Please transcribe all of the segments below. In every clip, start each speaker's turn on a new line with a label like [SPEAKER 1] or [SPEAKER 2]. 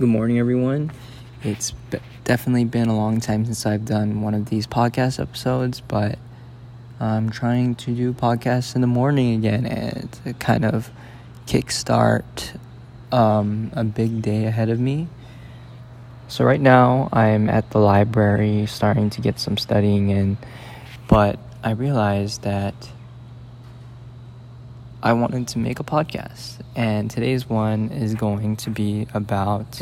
[SPEAKER 1] Good morning, everyone. It's be- definitely been a long time since I've done one of these podcast episodes, but I'm trying to do podcasts in the morning again and kind of kickstart um, a big day ahead of me. So, right now, I'm at the library starting to get some studying in, but I realized that I wanted to make a podcast, and today's one is going to be about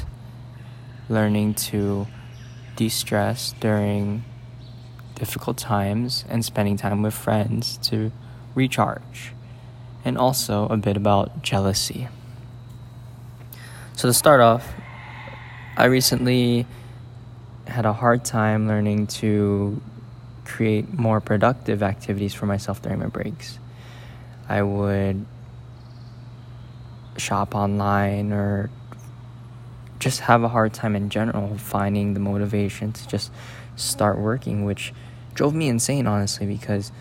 [SPEAKER 1] learning to de stress during difficult times and spending time with friends to recharge, and also a bit about jealousy. So, to start off, I recently had a hard time learning to create more productive activities for myself during my breaks. I would shop online or just have a hard time in general finding the motivation to just start working, which drove me insane, honestly, because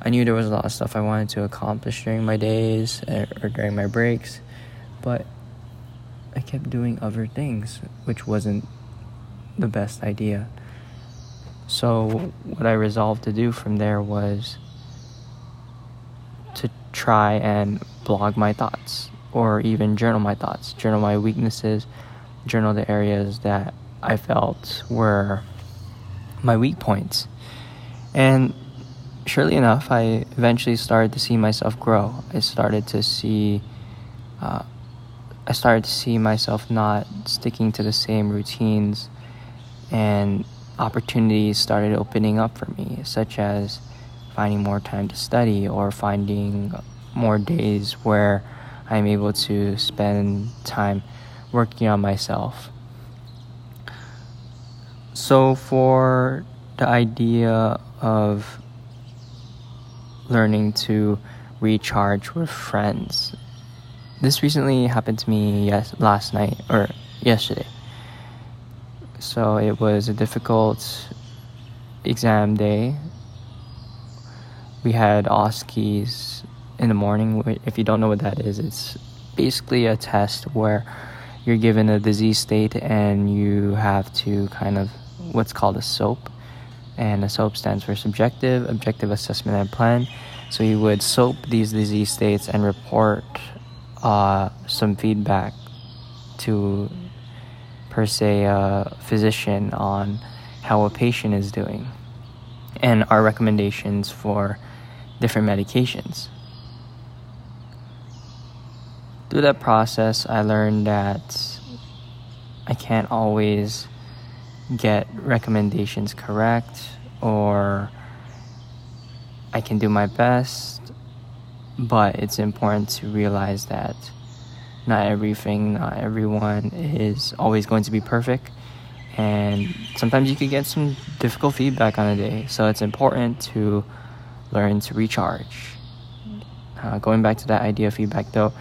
[SPEAKER 1] I knew there was a lot of stuff I wanted to accomplish during my days eh, or during my breaks, but I kept doing other things, which wasn't the best idea. So, what I resolved to do from there was try and blog my thoughts or even journal my thoughts, journal my weaknesses, journal the areas that I felt were my weak points. And surely enough, I eventually started to see myself grow. I started to see, uh, I started to see myself not sticking to the same routines, and opportunities started opening up for me, such as finding more time to study or finding more days where I'm able to spend time working on myself. So, for the idea of learning to recharge with friends, this recently happened to me yes last night or yesterday. So it was a difficult exam day we had OSCEs in the morning. If you don't know what that is, it's basically a test where you're given a disease state and you have to kind of what's called a SOAP. And a SOAP stands for Subjective, Objective Assessment and Plan. So you would SOAP these disease states and report uh, some feedback to, per se, a physician on how a patient is doing and our recommendations for different medications. Through that process, I learned that I can't always get recommendations correct or I can do my best, but it's important to realize that not everything, not everyone is always going to be perfect. And sometimes you could get some difficult feedback on a day. So it's important to learn to recharge. Uh, going back to that idea of feedback, though,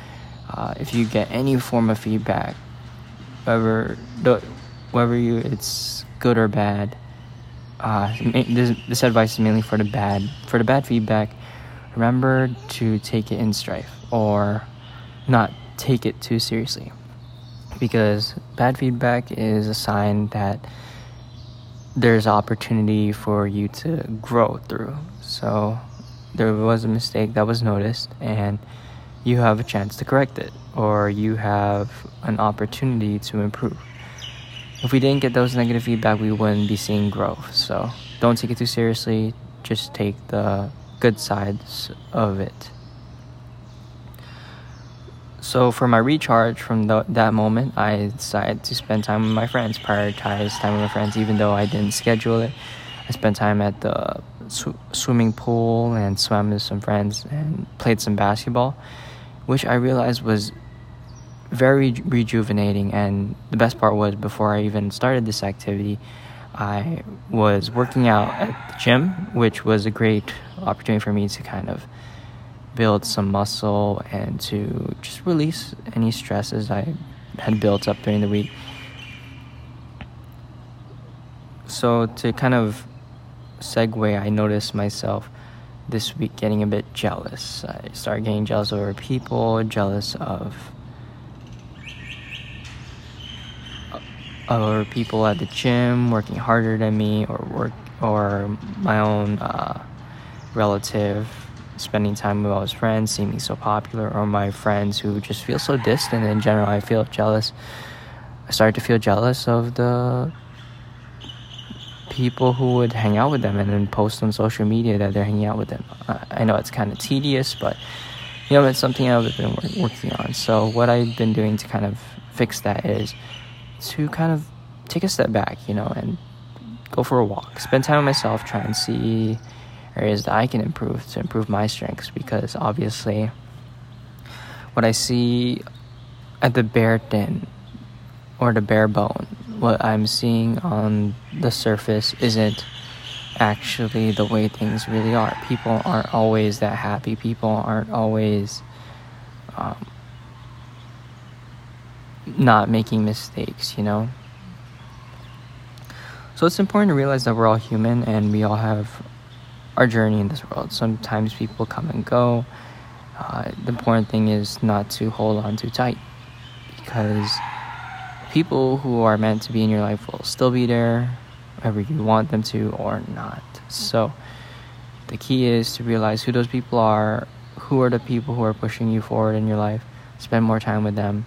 [SPEAKER 1] uh, if you get any form of feedback, whether whether you it's good or bad, uh, this, this advice is mainly for the bad. For the bad feedback, remember to take it in strife or not take it too seriously, because bad feedback is a sign that there's opportunity for you to grow through. So there was a mistake that was noticed, and you have a chance to correct it, or you have an opportunity to improve. If we didn't get those negative feedback, we wouldn't be seeing growth. So don't take it too seriously. Just take the good sides of it. So for my recharge from the, that moment, I decided to spend time with my friends, prioritize time with my friends, even though I didn't schedule it. I spent time at the sw- swimming pool and swam with some friends and played some basketball, which I realized was very rejuvenating. And the best part was before I even started this activity, I was working out at the gym, which was a great opportunity for me to kind of build some muscle and to just release any stresses I had built up during the week. So, to kind of segue, I noticed myself this week getting a bit jealous. I started getting jealous over people, jealous of other people at the gym working harder than me or work or my own uh, relative spending time with all his friends seeming so popular or my friends who just feel so distant in general i feel jealous i started to feel jealous of the people who would hang out with them and then post on social media that they're hanging out with them. I know it's kind of tedious but you know it's something i've been working on. So what i've been doing to kind of fix that is to kind of take a step back you know and go for a walk, spend time with myself, try and see areas that I can improve to improve my strengths because obviously what I see at the bare thin or the bare bone, what I'm seeing on the surface isn't actually the way things really are. People aren't always that happy. People aren't always um, not making mistakes, you know? So it's important to realize that we're all human and we all have our journey in this world. Sometimes people come and go. Uh, the important thing is not to hold on too tight because people who are meant to be in your life will still be there, whether you want them to or not. So the key is to realize who those people are, who are the people who are pushing you forward in your life, spend more time with them,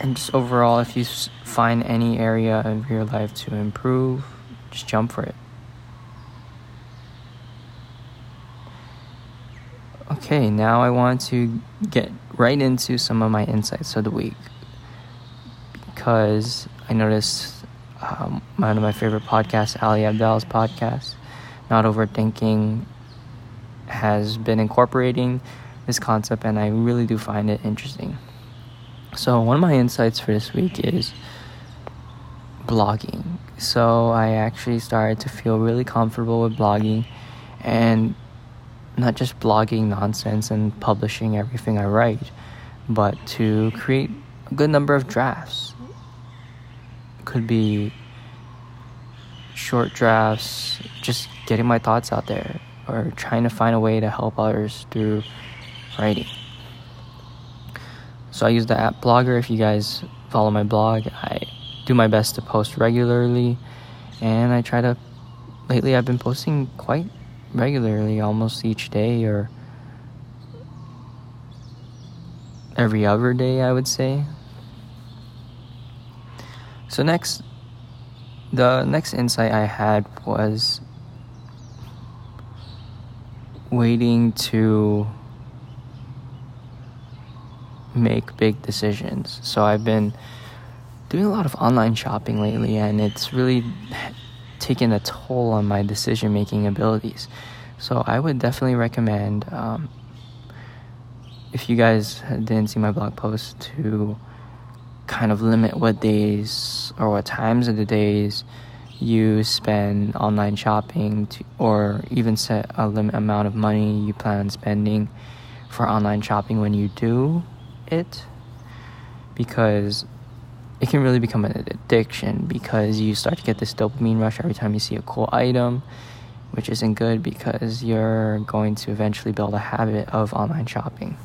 [SPEAKER 1] and just overall, if you find any area of your life to improve, just jump for it. Okay, now I want to get right into some of my insights of the week because I noticed um, one of my favorite podcasts, Ali Abdaal's podcast, Not Overthinking, has been incorporating this concept, and I really do find it interesting. So, one of my insights for this week is blogging. So, I actually started to feel really comfortable with blogging and not just blogging nonsense and publishing everything I write, but to create a good number of drafts. Could be short drafts, just getting my thoughts out there, or trying to find a way to help others through writing. So I use the app Blogger. If you guys follow my blog, I do my best to post regularly, and I try to. Lately, I've been posting quite regularly, almost each day or every other day, I would say. So next, the next insight I had was waiting to make big decisions. So I've been doing a lot of online shopping lately, and it's really taken a toll on my decision making abilities. So I would definitely recommend, um, if you guys didn't see my blog post, to kind of limit what days or what times of the days you spend online shopping to, or even set a limit amount of money you plan on spending for online shopping when you do it because it can really become an addiction because you start to get this dopamine rush every time you see a cool item, which isn't good because you're going to eventually build a habit of online shopping.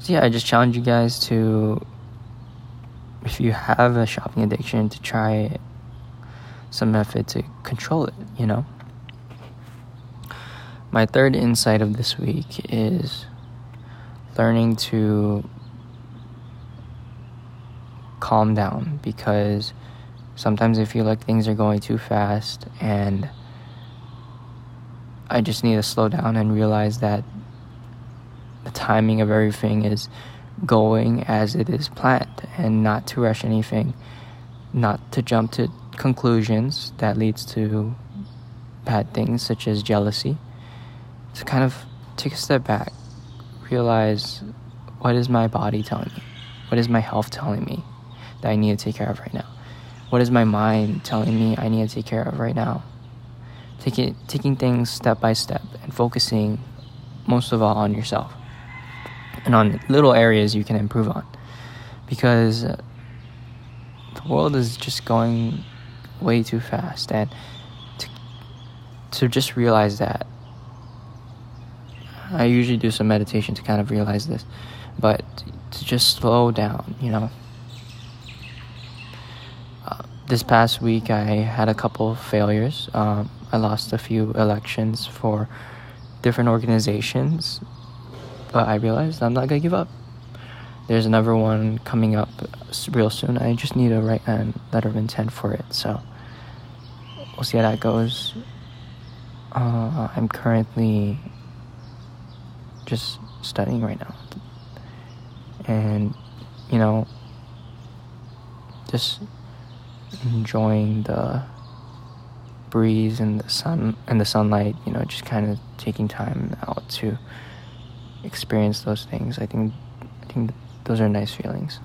[SPEAKER 1] So, yeah, I just challenge you guys to, if you have a shopping addiction, to try some method to control it, you know? My third insight of this week is learning to calm down because sometimes I feel like things are going too fast and I just need to slow down and realize that the timing of everything is going as it is planned and not to rush anything, not to jump to conclusions that leads to bad things such as jealousy. To kind of take a step back realize what is my body telling me? What is my health telling me that I need to take care of right now? What is my mind telling me I need to take care of right now? Taking taking things step by step and focusing most of all on yourself and on little areas you can improve on because uh, the world is just going way too fast and to, to just realize that I usually do some meditation to kind of realize this, but to just slow down, you know. This past week I had a couple failures. Um, I lost a few elections for different organizations, but I realized I'm not gonna give up. There's another one coming up real soon. I just need to write a letter of intent for it, so we'll see how that goes. Uh, I'm currently just studying right now, and you know, just enjoying the breeze and the sun and the sunlight. You know, just kind of taking time out to experience those things. I think, I think those are nice feelings.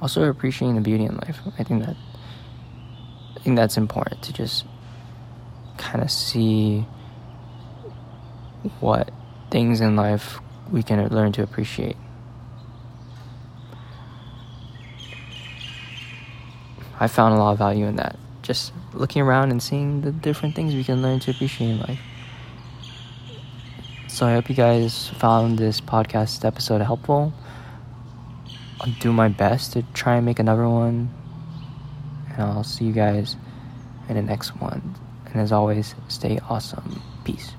[SPEAKER 1] Also, appreciating the beauty in life. I think that, I think that's important to just kind of see what things in life we can learn to appreciate. I found a lot of value in that. Just looking around and seeing the different things we can learn to appreciate in life. So I hope you guys found this podcast episode helpful. I'll do my best to try and make another one. And I'll see you guys in the next one. And as always, stay awesome. Peace.